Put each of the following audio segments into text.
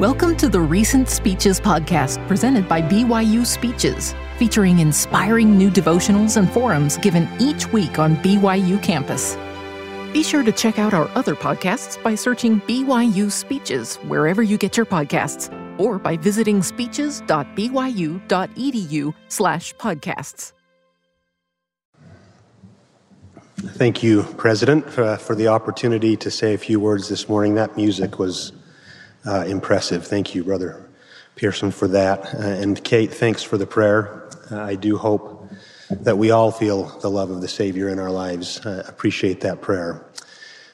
Welcome to the Recent Speeches podcast presented by BYU Speeches, featuring inspiring new devotionals and forums given each week on BYU campus. Be sure to check out our other podcasts by searching BYU Speeches wherever you get your podcasts or by visiting speeches.byu.edu slash podcasts. Thank you, President, uh, for the opportunity to say a few words this morning. That music was uh, impressive. Thank you, Brother Pearson, for that. Uh, and Kate, thanks for the prayer. Uh, I do hope that we all feel the love of the Savior in our lives. I appreciate that prayer.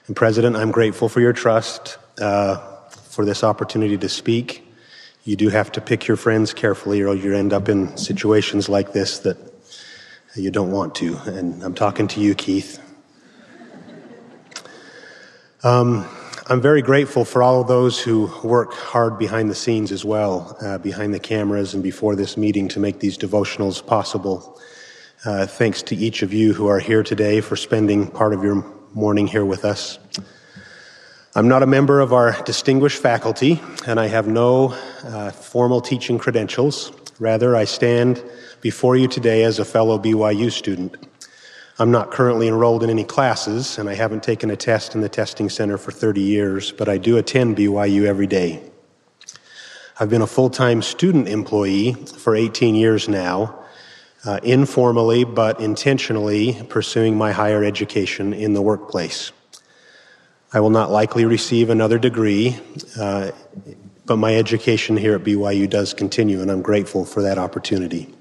And President, I'm grateful for your trust, uh, for this opportunity to speak. You do have to pick your friends carefully, or you end up in situations like this that you don't want to. And I'm talking to you, Keith. Um, I'm very grateful for all of those who work hard behind the scenes as well, uh, behind the cameras and before this meeting to make these devotionals possible. Uh, thanks to each of you who are here today for spending part of your morning here with us. I'm not a member of our distinguished faculty, and I have no uh, formal teaching credentials. Rather, I stand before you today as a fellow BYU student. I'm not currently enrolled in any classes, and I haven't taken a test in the testing center for 30 years, but I do attend BYU every day. I've been a full time student employee for 18 years now, uh, informally but intentionally pursuing my higher education in the workplace. I will not likely receive another degree, uh, but my education here at BYU does continue, and I'm grateful for that opportunity.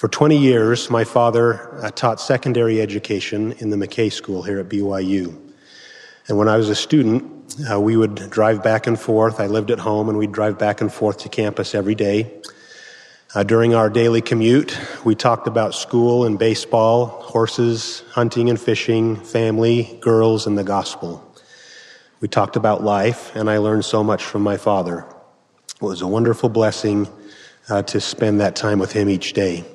For 20 years, my father uh, taught secondary education in the McKay School here at BYU. And when I was a student, uh, we would drive back and forth. I lived at home, and we'd drive back and forth to campus every day. Uh, during our daily commute, we talked about school and baseball, horses, hunting and fishing, family, girls, and the gospel. We talked about life, and I learned so much from my father. It was a wonderful blessing uh, to spend that time with him each day.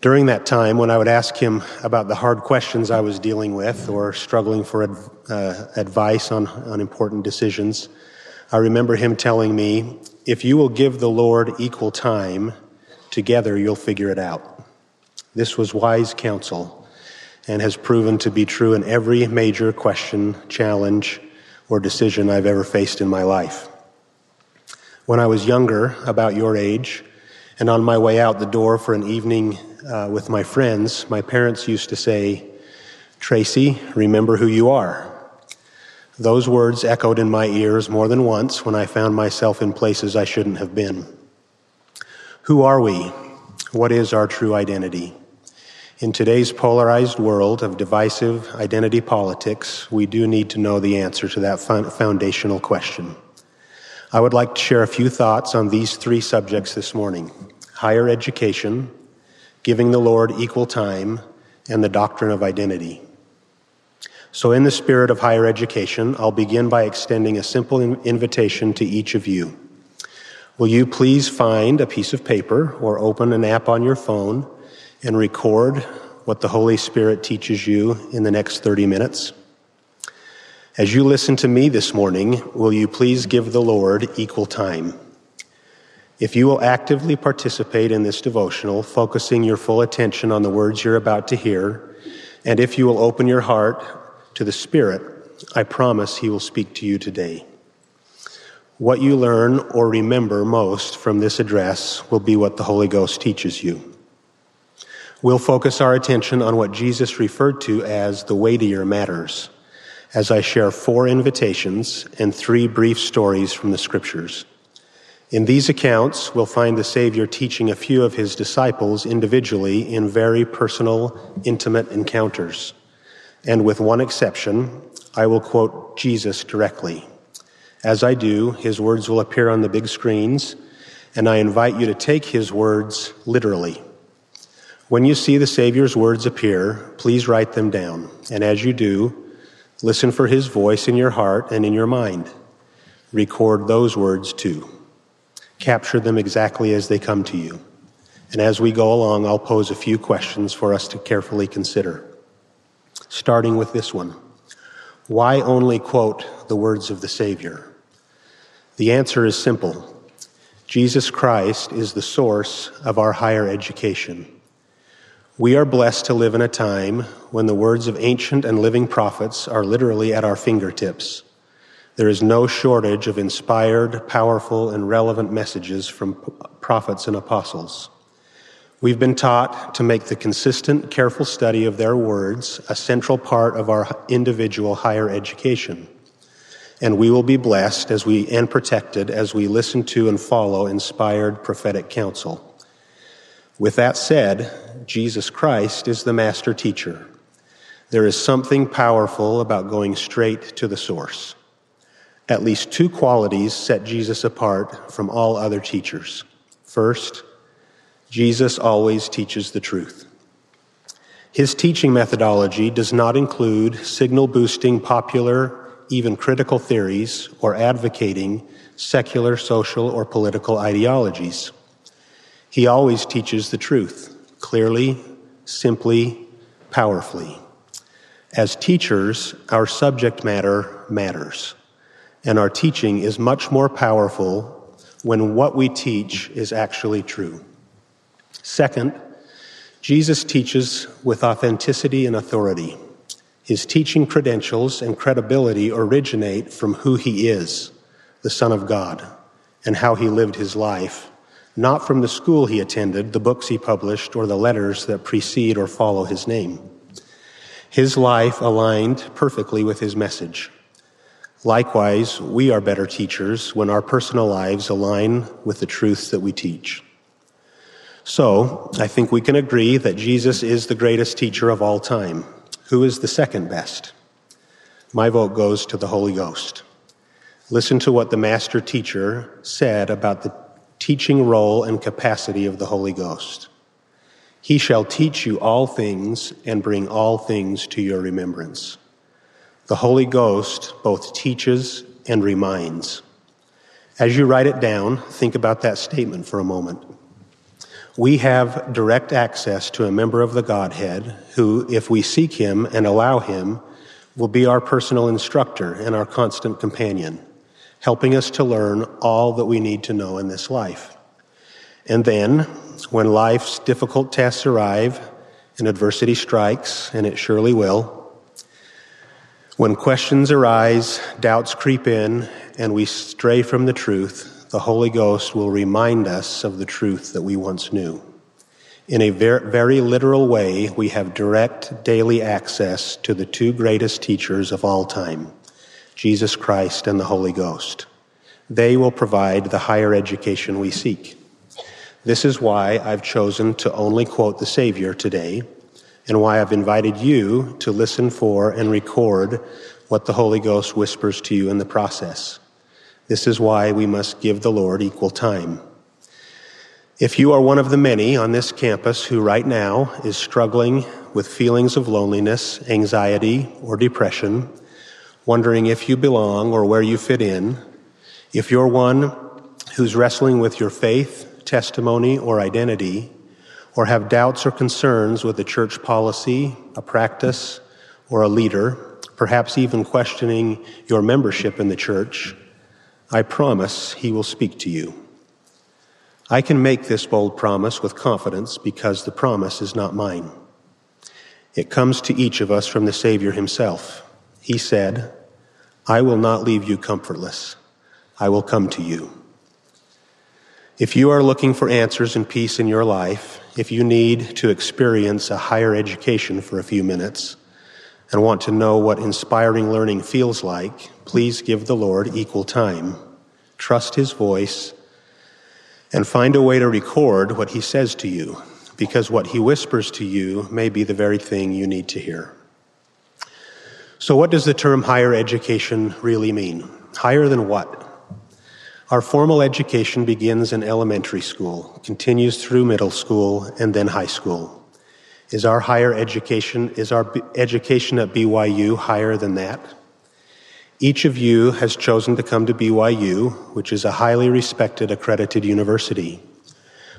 During that time, when I would ask him about the hard questions I was dealing with or struggling for uh, advice on, on important decisions, I remember him telling me, if you will give the Lord equal time, together you'll figure it out. This was wise counsel and has proven to be true in every major question, challenge, or decision I've ever faced in my life. When I was younger, about your age, and on my way out the door for an evening uh, with my friends, my parents used to say, Tracy, remember who you are. Those words echoed in my ears more than once when I found myself in places I shouldn't have been. Who are we? What is our true identity? In today's polarized world of divisive identity politics, we do need to know the answer to that foundational question. I would like to share a few thoughts on these three subjects this morning higher education, giving the Lord equal time, and the doctrine of identity. So, in the spirit of higher education, I'll begin by extending a simple invitation to each of you. Will you please find a piece of paper or open an app on your phone and record what the Holy Spirit teaches you in the next 30 minutes? As you listen to me this morning, will you please give the Lord equal time? If you will actively participate in this devotional, focusing your full attention on the words you're about to hear, and if you will open your heart to the Spirit, I promise He will speak to you today. What you learn or remember most from this address will be what the Holy Ghost teaches you. We'll focus our attention on what Jesus referred to as the weightier matters as I share four invitations and three brief stories from the Scriptures. In these accounts, we'll find the Savior teaching a few of his disciples individually in very personal, intimate encounters. And with one exception, I will quote Jesus directly. As I do, his words will appear on the big screens, and I invite you to take his words literally. When you see the Savior's words appear, please write them down. And as you do, listen for his voice in your heart and in your mind. Record those words too. Capture them exactly as they come to you. And as we go along, I'll pose a few questions for us to carefully consider. Starting with this one Why only quote the words of the Savior? The answer is simple Jesus Christ is the source of our higher education. We are blessed to live in a time when the words of ancient and living prophets are literally at our fingertips. There is no shortage of inspired, powerful, and relevant messages from prophets and apostles. We've been taught to make the consistent, careful study of their words a central part of our individual higher education. And we will be blessed as we and protected as we listen to and follow inspired prophetic counsel. With that said, Jesus Christ is the master teacher. There is something powerful about going straight to the source. At least two qualities set Jesus apart from all other teachers. First, Jesus always teaches the truth. His teaching methodology does not include signal boosting popular, even critical theories or advocating secular, social, or political ideologies. He always teaches the truth, clearly, simply, powerfully. As teachers, our subject matter matters, and our teaching is much more powerful when what we teach is actually true. Second, Jesus teaches with authenticity and authority. His teaching credentials and credibility originate from who he is, the Son of God, and how he lived his life, not from the school he attended, the books he published, or the letters that precede or follow his name. His life aligned perfectly with his message. Likewise, we are better teachers when our personal lives align with the truths that we teach. So, I think we can agree that Jesus is the greatest teacher of all time. Who is the second best? My vote goes to the Holy Ghost. Listen to what the master teacher said about the teaching role and capacity of the Holy Ghost. He shall teach you all things and bring all things to your remembrance. The Holy Ghost both teaches and reminds. As you write it down, think about that statement for a moment. We have direct access to a member of the Godhead who, if we seek him and allow him, will be our personal instructor and our constant companion, helping us to learn all that we need to know in this life. And then, when life's difficult tests arrive and adversity strikes, and it surely will, when questions arise, doubts creep in, and we stray from the truth, the Holy Ghost will remind us of the truth that we once knew. In a very, very, literal way, we have direct daily access to the two greatest teachers of all time, Jesus Christ and the Holy Ghost. They will provide the higher education we seek. This is why I've chosen to only quote the Savior today, and why I've invited you to listen for and record what the Holy Ghost whispers to you in the process. This is why we must give the Lord equal time. If you are one of the many on this campus who right now is struggling with feelings of loneliness, anxiety, or depression, wondering if you belong or where you fit in, if you're one who's wrestling with your faith, testimony, or identity, or have doubts or concerns with a church policy, a practice, or a leader, perhaps even questioning your membership in the church, I promise he will speak to you. I can make this bold promise with confidence because the promise is not mine. It comes to each of us from the Savior himself. He said, I will not leave you comfortless. I will come to you. If you are looking for answers and peace in your life, if you need to experience a higher education for a few minutes, and want to know what inspiring learning feels like, please give the Lord equal time. Trust His voice and find a way to record what He says to you, because what He whispers to you may be the very thing you need to hear. So, what does the term higher education really mean? Higher than what? Our formal education begins in elementary school, continues through middle school, and then high school. Is our higher education, is our education at BYU higher than that? Each of you has chosen to come to BYU, which is a highly respected accredited university.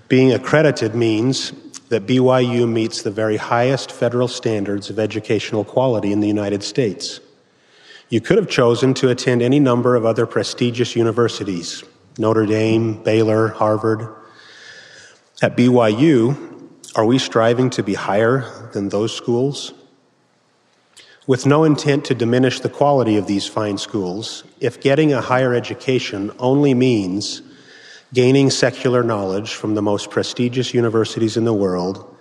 Being accredited means that BYU meets the very highest federal standards of educational quality in the United States. You could have chosen to attend any number of other prestigious universities Notre Dame, Baylor, Harvard. At BYU, are we striving to be higher than those schools? With no intent to diminish the quality of these fine schools, if getting a higher education only means gaining secular knowledge from the most prestigious universities in the world,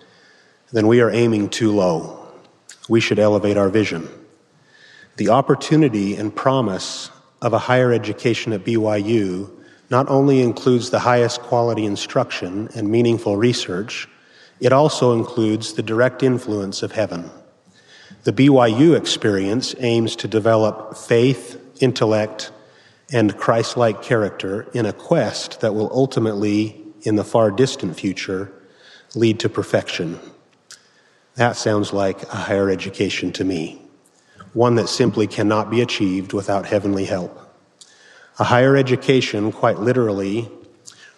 then we are aiming too low. We should elevate our vision. The opportunity and promise of a higher education at BYU not only includes the highest quality instruction and meaningful research, it also includes the direct influence of heaven. The BYU experience aims to develop faith, intellect, and Christ like character in a quest that will ultimately, in the far distant future, lead to perfection. That sounds like a higher education to me, one that simply cannot be achieved without heavenly help. A higher education, quite literally,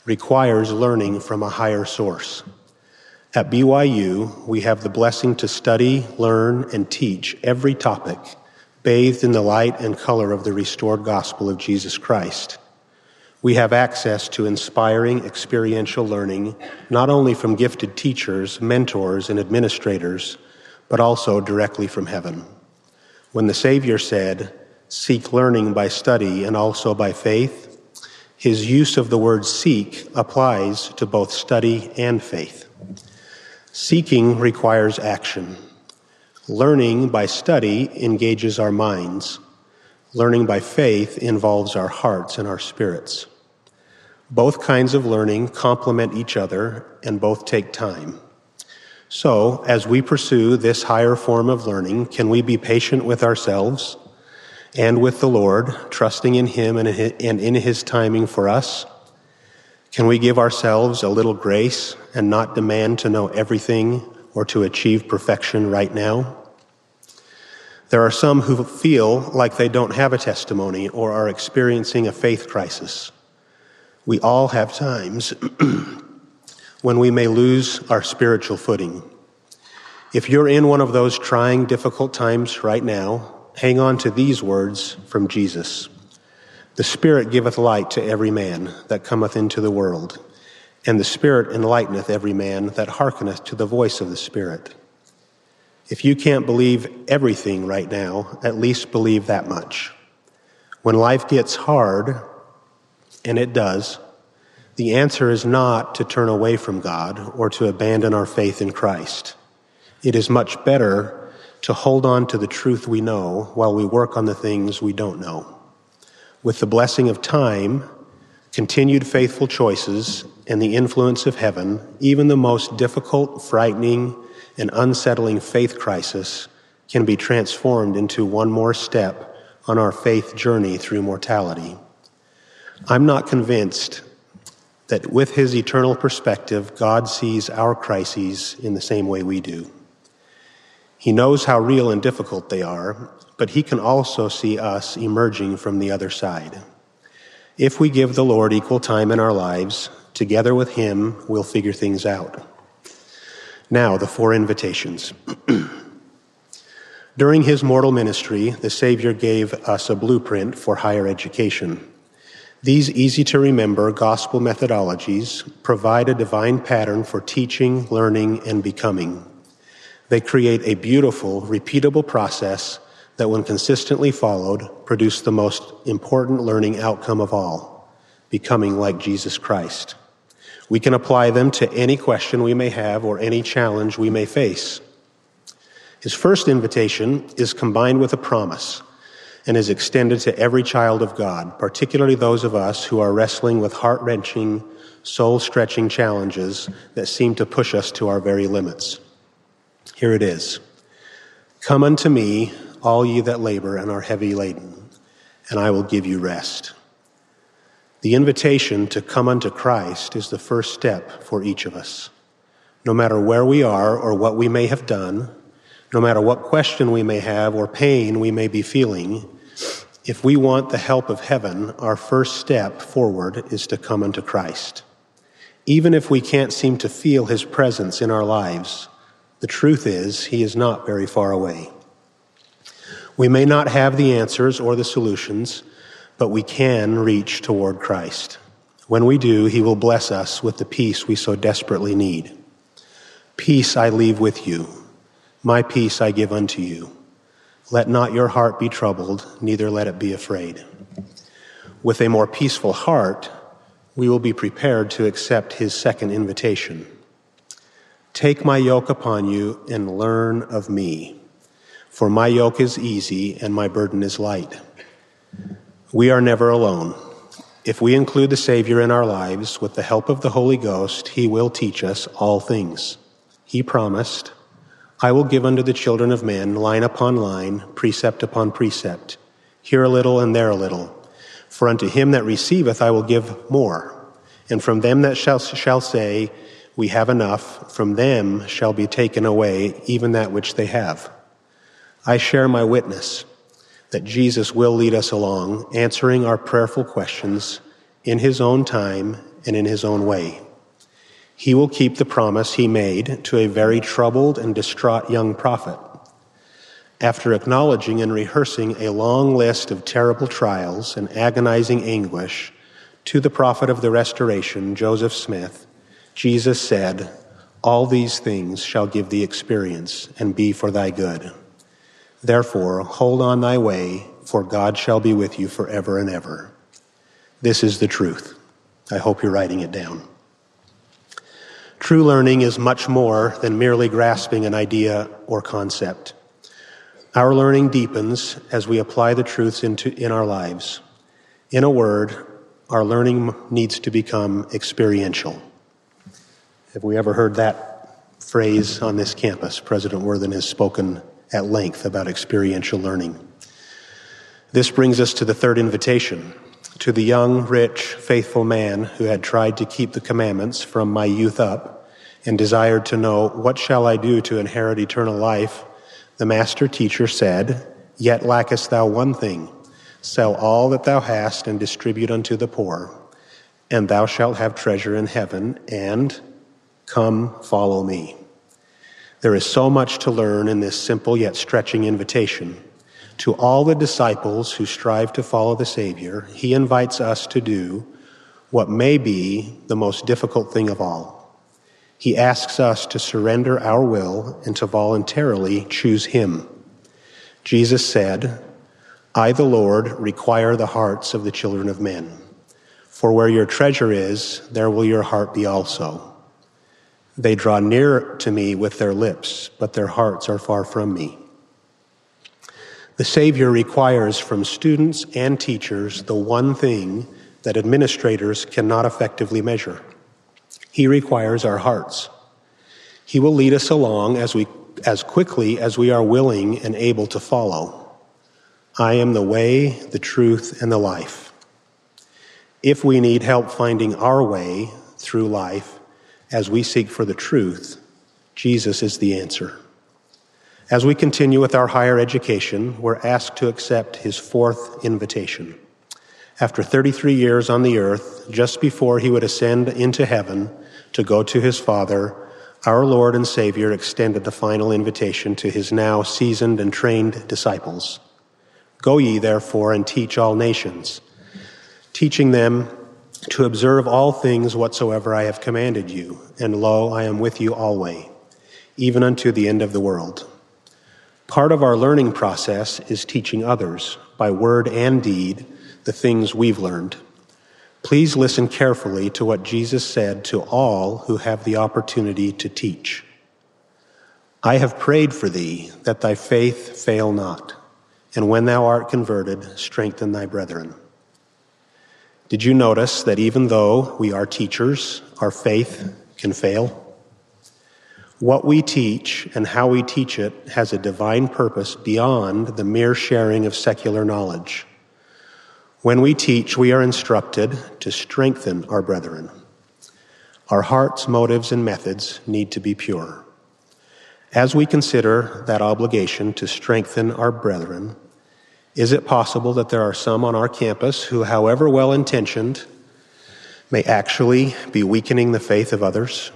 requires learning from a higher source. At BYU, we have the blessing to study, learn, and teach every topic bathed in the light and color of the restored gospel of Jesus Christ. We have access to inspiring experiential learning, not only from gifted teachers, mentors, and administrators, but also directly from heaven. When the Savior said, seek learning by study and also by faith, his use of the word seek applies to both study and faith. Seeking requires action. Learning by study engages our minds. Learning by faith involves our hearts and our spirits. Both kinds of learning complement each other and both take time. So, as we pursue this higher form of learning, can we be patient with ourselves? and with the Lord, trusting in Him and in His timing for us? Can we give ourselves a little grace and not demand to know everything or to achieve perfection right now? There are some who feel like they don't have a testimony or are experiencing a faith crisis. We all have times when we may lose our spiritual footing. If you're in one of those trying, difficult times right now, hang on to these words from Jesus The Spirit giveth light to every man that cometh into the world, and the Spirit enlighteneth every man that hearkeneth to the voice of the Spirit. If you can't believe everything right now, at least believe that much. When life gets hard, and it does, the answer is not to turn away from God or to abandon our faith in Christ. It is much better to hold on to the truth we know while we work on the things we don't know. With the blessing of time, continued faithful choices, and the influence of heaven, even the most difficult, frightening, and unsettling faith crisis can be transformed into one more step on our faith journey through mortality. I'm not convinced that with his eternal perspective, God sees our crises in the same way we do. He knows how real and difficult they are, but He can also see us emerging from the other side. If we give the Lord equal time in our lives, together with Him, we'll figure things out. Now, the four invitations. During his mortal ministry, the Savior gave us a blueprint for higher education. These easy to remember gospel methodologies provide a divine pattern for teaching, learning, and becoming. They create a beautiful, repeatable process that, when consistently followed, produce the most important learning outcome of all becoming like Jesus Christ. We can apply them to any question we may have or any challenge we may face. His first invitation is combined with a promise and is extended to every child of God, particularly those of us who are wrestling with heart wrenching, soul stretching challenges that seem to push us to our very limits. Here it is Come unto me, all ye that labor and are heavy laden, and I will give you rest. The invitation to come unto Christ is the first step for each of us. No matter where we are or what we may have done, no matter what question we may have or pain we may be feeling, if we want the help of heaven, our first step forward is to come unto Christ. Even if we can't seem to feel his presence in our lives, the truth is, he is not very far away. We may not have the answers or the solutions, but we can reach toward Christ. When we do, he will bless us with the peace we so desperately need. Peace I leave with you. My peace I give unto you. Let not your heart be troubled, neither let it be afraid. With a more peaceful heart, we will be prepared to accept his second invitation. Take my yoke upon you and learn of me, for my yoke is easy and my burden is light. We are never alone. If we include the Savior in our lives, with the help of the Holy Ghost, He will teach us all things. He promised, I will give unto the children of men line upon line, precept upon precept, here a little and there a little. For unto him that receiveth I will give more. And from them that shall, shall say, We have enough, from them shall be taken away even that which they have. I share my witness that Jesus will lead us along, answering our prayerful questions in his own time and in his own way. He will keep the promise he made to a very troubled and distraught young prophet. After acknowledging and rehearsing a long list of terrible trials and agonizing anguish to the prophet of the restoration, Joseph Smith, Jesus said, All these things shall give thee experience and be for thy good. Therefore, hold on thy way, for God shall be with you forever and ever. This is the truth. I hope you're writing it down. True learning is much more than merely grasping an idea or concept. Our learning deepens as we apply the truths into, in our lives. In a word, our learning needs to become experiential. Have we ever heard that phrase on this campus? President Worthen has spoken at length about experiential learning. This brings us to the third invitation to the young, rich, faithful man who had tried to keep the commandments from my youth up and desired to know, What shall I do to inherit eternal life? The master teacher said, Yet lackest thou one thing. Sell all that thou hast and distribute unto the poor, and thou shalt have treasure in heaven, and come follow me. There is so much to learn in this simple yet stretching invitation. To all the disciples who strive to follow the Savior, he invites us to do what may be the most difficult thing of all. He asks us to surrender our will and to voluntarily choose him. Jesus said, I, the Lord, require the hearts of the children of men. For where your treasure is, there will your heart be also. They draw near to me with their lips, but their hearts are far from me. The Savior requires from students and teachers the one thing that administrators cannot effectively measure. He requires our hearts. He will lead us along as, we, as quickly as we are willing and able to follow. I am the way, the truth, and the life. If we need help finding our way through life, as we seek for the truth, Jesus is the answer. As we continue with our higher education, we're asked to accept his fourth invitation. After 33 years on the earth, just before he would ascend into heaven to go to his Father, our Lord and Savior extended the final invitation to his now seasoned and trained disciples. Go ye, therefore, and teach all nations, teaching them to observe all things whatsoever I have commanded you. And lo, I am with you always, even unto the end of the world. Part of our learning process is teaching others, by word and deed, the things we've learned. Please listen carefully to what Jesus said to all who have the opportunity to teach. I have prayed for thee that thy faith fail not, and when thou art converted, strengthen thy brethren. Did you notice that even though we are teachers, our faith can fail? What we teach and how we teach it has a divine purpose beyond the mere sharing of secular knowledge. When we teach, we are instructed to strengthen our brethren. Our hearts, motives, and methods need to be pure. As we consider that obligation to strengthen our brethren, is it possible that there are some on our campus who, however well intentioned, may actually be weakening the faith of others?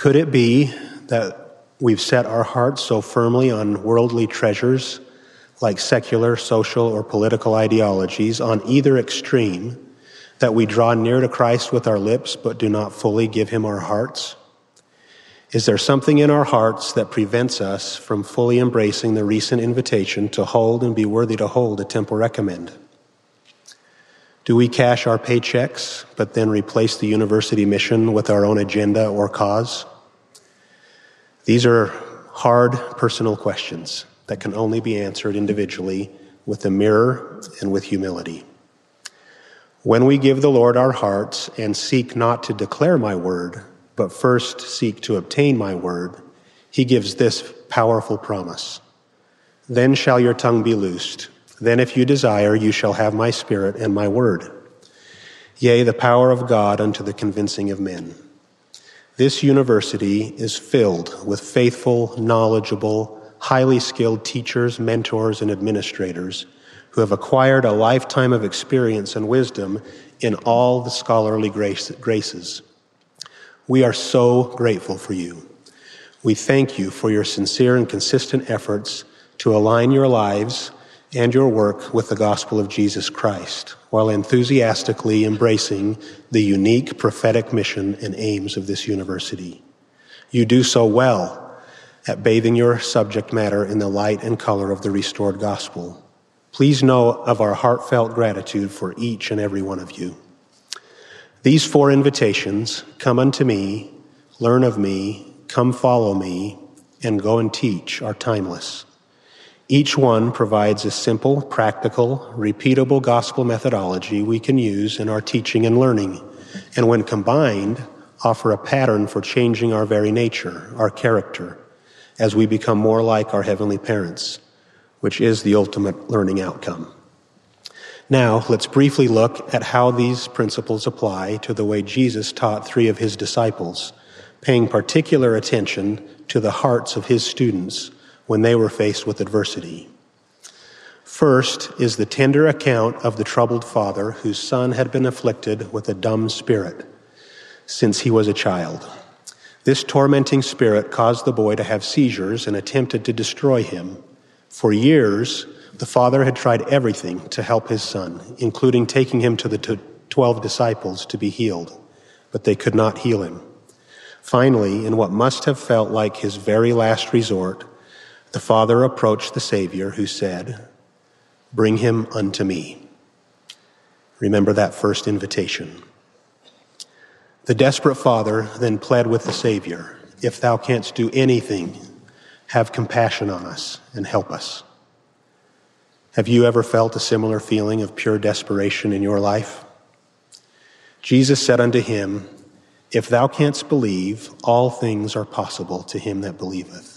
Could it be that we've set our hearts so firmly on worldly treasures like secular, social, or political ideologies on either extreme, that we draw near to Christ with our lips but do not fully give him our hearts? Is there something in our hearts that prevents us from fully embracing the recent invitation to hold and be worthy to hold a temple recommend? Do we cash our paychecks but then replace the university mission with our own agenda or cause? These are hard personal questions that can only be answered individually with a mirror and with humility. When we give the Lord our hearts and seek not to declare my word, but first seek to obtain my word, he gives this powerful promise. Then shall your tongue be loosed. Then, if you desire, you shall have my spirit and my word. Yea, the power of God unto the convincing of men. This university is filled with faithful, knowledgeable, highly skilled teachers, mentors, and administrators who have acquired a lifetime of experience and wisdom in all the scholarly graces. We are so grateful for you. We thank you for your sincere and consistent efforts to align your lives and your work with the gospel of Jesus Christ while enthusiastically embracing the unique prophetic mission and aims of this university. You do so well at bathing your subject matter in the light and color of the restored gospel. Please know of our heartfelt gratitude for each and every one of you. These four invitations come unto me, learn of me, come follow me, and go and teach are timeless. Each one provides a simple, practical, repeatable gospel methodology we can use in our teaching and learning, and when combined, offer a pattern for changing our very nature, our character, as we become more like our heavenly parents, which is the ultimate learning outcome. Now, let's briefly look at how these principles apply to the way Jesus taught three of his disciples, paying particular attention to the hearts of his students when they were faced with adversity. First is the tender account of the troubled father whose son had been afflicted with a dumb spirit since he was a child. This tormenting spirit caused the boy to have seizures and attempted to destroy him. For years, the father had tried everything to help his son, including taking him to the twelve disciples to be healed, but they could not heal him. Finally, in what must have felt like his very last resort, the father approached the Savior who said, Bring him unto me. Remember that first invitation. The desperate father then pled with the Savior, If thou canst do anything, have compassion on us and help us. Have you ever felt a similar feeling of pure desperation in your life? Jesus said unto him, If thou canst believe, all things are possible to him that believeth.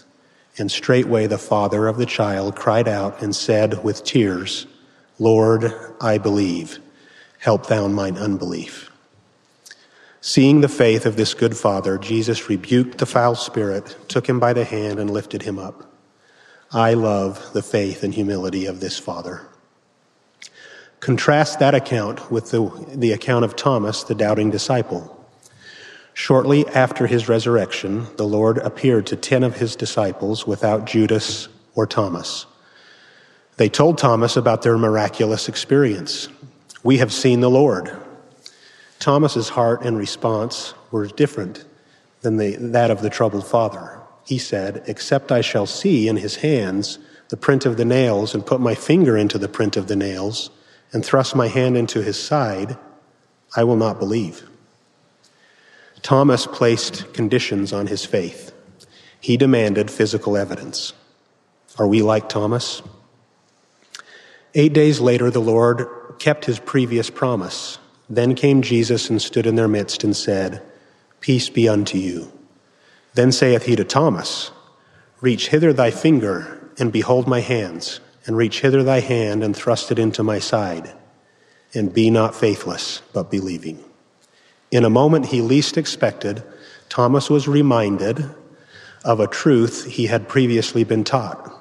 And straightway the father of the child cried out and said with tears, Lord, I believe. Help thou mine unbelief. Seeing the faith of this good father, Jesus rebuked the foul spirit, took him by the hand, and lifted him up. I love the faith and humility of this father. Contrast that account with the, the account of Thomas, the doubting disciple. Shortly after his resurrection, the Lord appeared to ten of his disciples without Judas or Thomas. They told Thomas about their miraculous experience. We have seen the Lord. Thomas's heart and response were different than the, that of the troubled father he said, Except I shall see in his hands the print of the nails, and put my finger into the print of the nails, and thrust my hand into his side, I will not believe. Thomas placed conditions on his faith. He demanded physical evidence. Are we like Thomas? Eight days later, the Lord kept his previous promise. Then came Jesus and stood in their midst and said, Peace be unto you. Then saith he to Thomas, Reach hither thy finger, and behold my hands, and reach hither thy hand, and thrust it into my side, and be not faithless, but believing. In a moment he least expected, Thomas was reminded of a truth he had previously been taught.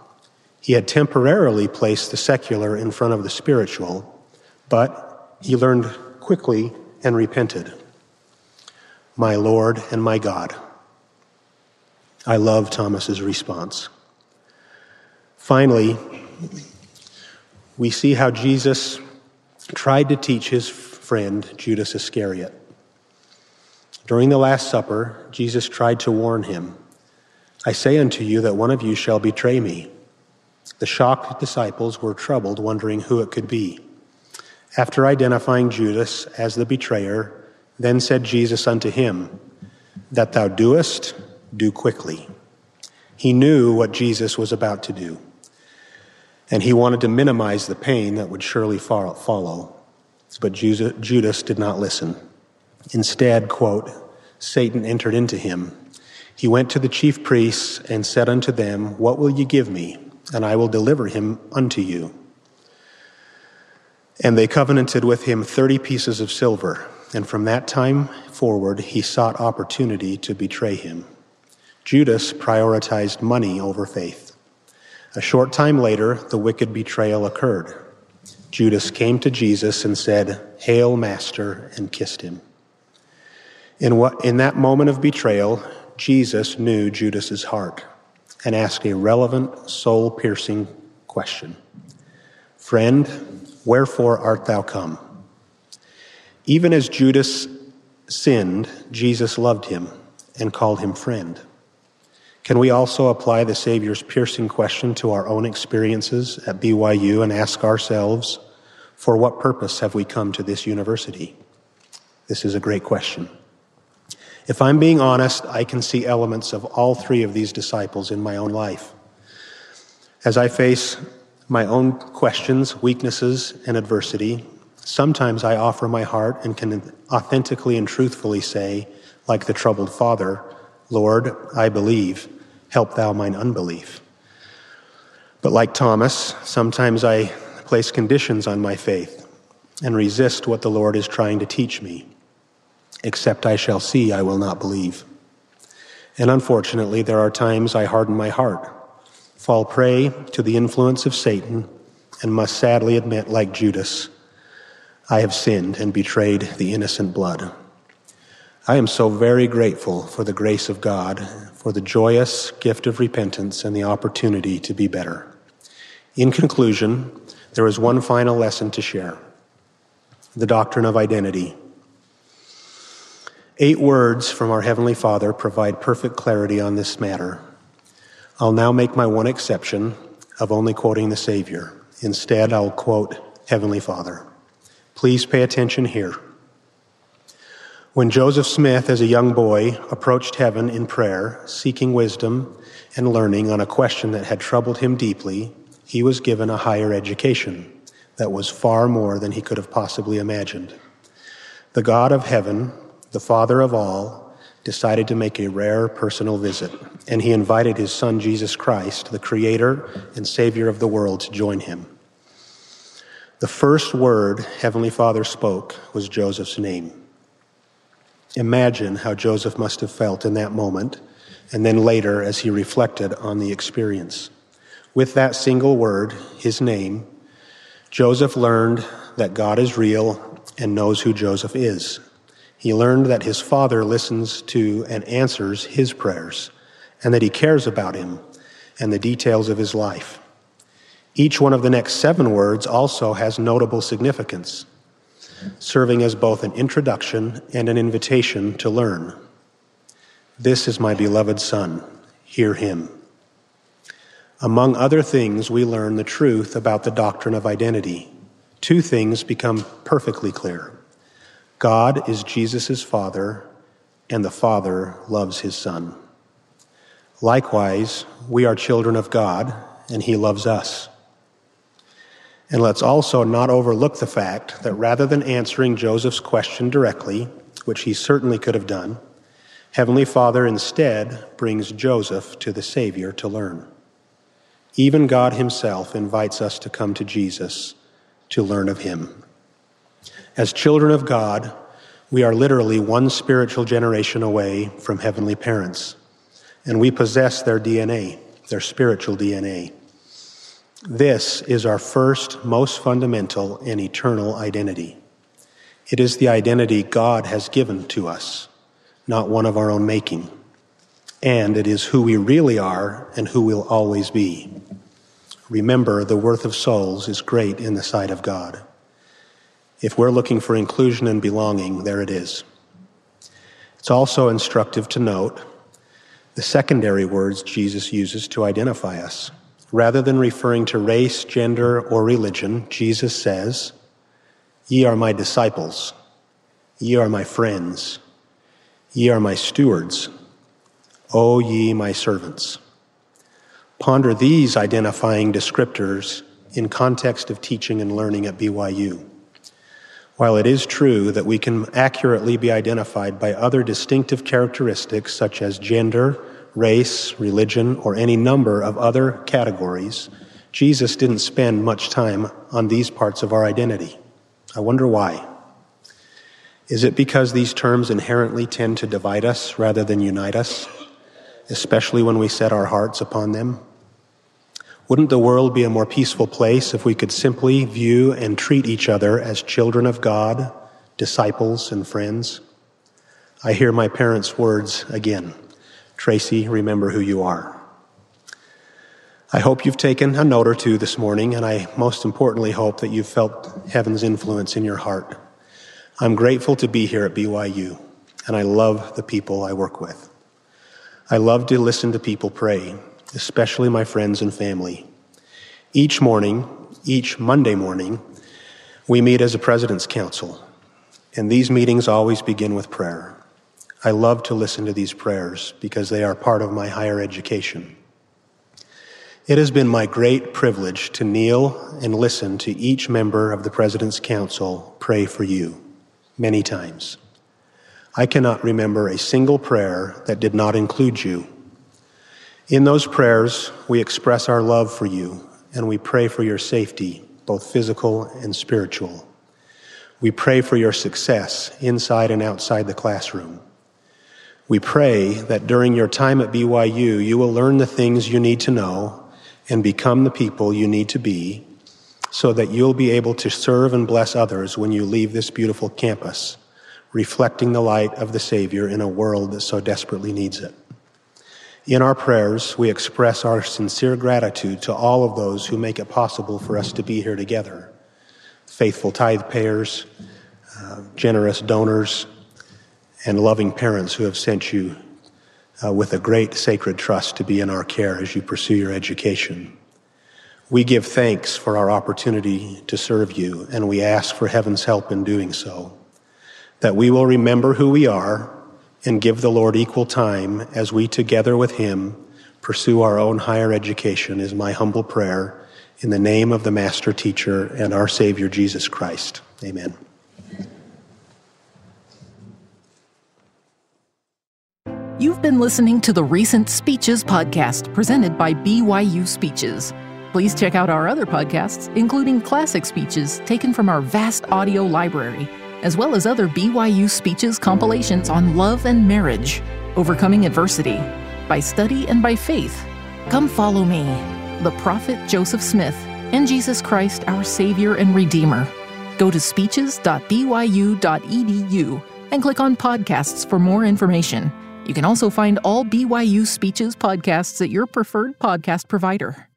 He had temporarily placed the secular in front of the spiritual, but he learned quickly and repented. My Lord and my God. I love Thomas's response. Finally, we see how Jesus tried to teach his friend Judas Iscariot. During the Last Supper, Jesus tried to warn him I say unto you that one of you shall betray me. The shocked disciples were troubled, wondering who it could be. After identifying Judas as the betrayer, then said Jesus unto him, That thou doest, do quickly. He knew what Jesus was about to do, and he wanted to minimize the pain that would surely follow. But Judas did not listen. Instead, quote, Satan entered into him. He went to the chief priests and said unto them, What will ye give me? And I will deliver him unto you. And they covenanted with him thirty pieces of silver. And from that time forward, he sought opportunity to betray him. Judas prioritized money over faith. A short time later, the wicked betrayal occurred. Judas came to Jesus and said, Hail, Master, and kissed him. In, what, in that moment of betrayal, Jesus knew Judas's heart and asked a relevant, soul piercing question Friend, wherefore art thou come? Even as Judas sinned, Jesus loved him and called him friend. Can we also apply the Savior's piercing question to our own experiences at BYU and ask ourselves, for what purpose have we come to this university? This is a great question. If I'm being honest, I can see elements of all three of these disciples in my own life. As I face my own questions, weaknesses, and adversity, sometimes I offer my heart and can authentically and truthfully say, like the troubled father, Lord, I believe, help thou mine unbelief. But like Thomas, sometimes I place conditions on my faith and resist what the Lord is trying to teach me. Except I shall see, I will not believe. And unfortunately, there are times I harden my heart, fall prey to the influence of Satan, and must sadly admit, like Judas, I have sinned and betrayed the innocent blood. I am so very grateful for the grace of God, for the joyous gift of repentance and the opportunity to be better. In conclusion, there is one final lesson to share the doctrine of identity. Eight words from our Heavenly Father provide perfect clarity on this matter. I'll now make my one exception of only quoting the Savior. Instead, I'll quote Heavenly Father. Please pay attention here. When Joseph Smith, as a young boy, approached heaven in prayer, seeking wisdom and learning on a question that had troubled him deeply, he was given a higher education that was far more than he could have possibly imagined. The God of heaven the Father of all, decided to make a rare personal visit, and he invited his son Jesus Christ, the Creator and Savior of the world, to join him. The first word Heavenly Father spoke was Joseph's name. Imagine how Joseph must have felt in that moment, and then later as he reflected on the experience. With that single word, his name, Joseph learned that God is real and knows who Joseph is. He learned that his father listens to and answers his prayers, and that he cares about him and the details of his life. Each one of the next seven words also has notable significance, serving as both an introduction and an invitation to learn. This is my beloved Son, hear him. Among other things, we learn the truth about the doctrine of identity. Two things become perfectly clear. God is Jesus' Father, and the Father loves his Son. Likewise, we are children of God, and he loves us. And let's also not overlook the fact that rather than answering Joseph's question directly, which he certainly could have done, Heavenly Father instead brings Joseph to the Savior to learn. Even God Himself invites us to come to Jesus to learn of Him. As children of God, we are literally one spiritual generation away from heavenly parents, and we possess their DNA, their spiritual DNA. This is our first, most fundamental, and eternal identity. It is the identity God has given to us, not one of our own making. And it is who we really are and who we'll always be. remember the worth of souls is great in the sight of God. If we're looking for inclusion and belonging, there it is. It's also instructive to note the secondary words Jesus uses to identify us. Rather than referring to race, gender, or religion, Jesus says, Ye are my disciples. Ye are my friends. Ye are my stewards. O ye my servants. Ponder these identifying descriptors in context of teaching and learning at BYU. While it is true that we can accurately be identified by other distinctive characteristics such as gender, race, religion, or any number of other categories, Jesus didn't spend much time on these parts of our identity. I wonder why. Is it because these terms inherently tend to divide us rather than unite us, especially when we set our hearts upon them? Wouldn't the world be a more peaceful place if we could simply view and treat each other as children of God, disciples, and friends? I hear my parents' words again. Tracy, remember who you are. I hope you've taken a note or two this morning, and I most importantly hope that you've felt heaven's influence in your heart. I'm grateful to be here at BYU, and I love the people I work with. I love to listen to people pray, especially my friends and family. Each morning, each Monday morning, we meet as a President's Council, and these meetings always begin with prayer. I love to listen to these prayers because they are part of my higher education. It has been my great privilege to kneel and listen to each member of the President's Council pray for you many times. I cannot remember a single prayer that did not include you. In those prayers, we express our love for you and we pray for your safety, both physical and spiritual. We pray for your success inside and outside the classroom. We pray that during your time at BYU, you will learn the things you need to know and become the people you need to be so that you'll be able to serve and bless others when you leave this beautiful campus, reflecting the light of the Savior in a world that so desperately needs it. In our prayers, we express our sincere gratitude to all of those who make it possible for us to be here together faithful tithe payers, uh, generous donors, and loving parents who have sent you uh, with a great sacred trust to be in our care as you pursue your education. We give thanks for our opportunity to serve you, and we ask for heaven's help in doing so, that we will remember who we are and give the Lord equal time as we together with him pursue our own higher education is my humble prayer in the name of the master teacher and our savior Jesus Christ. Amen. You've been listening to the Recent Speeches podcast presented by BYU Speeches. Please check out our other podcasts, including classic speeches taken from our vast audio library, as well as other BYU Speeches compilations on love and marriage, overcoming adversity, by study and by faith. Come follow me, the prophet Joseph Smith, and Jesus Christ, our Savior and Redeemer. Go to speeches.byu.edu and click on podcasts for more information. You can also find all BYU Speeches podcasts at your preferred podcast provider.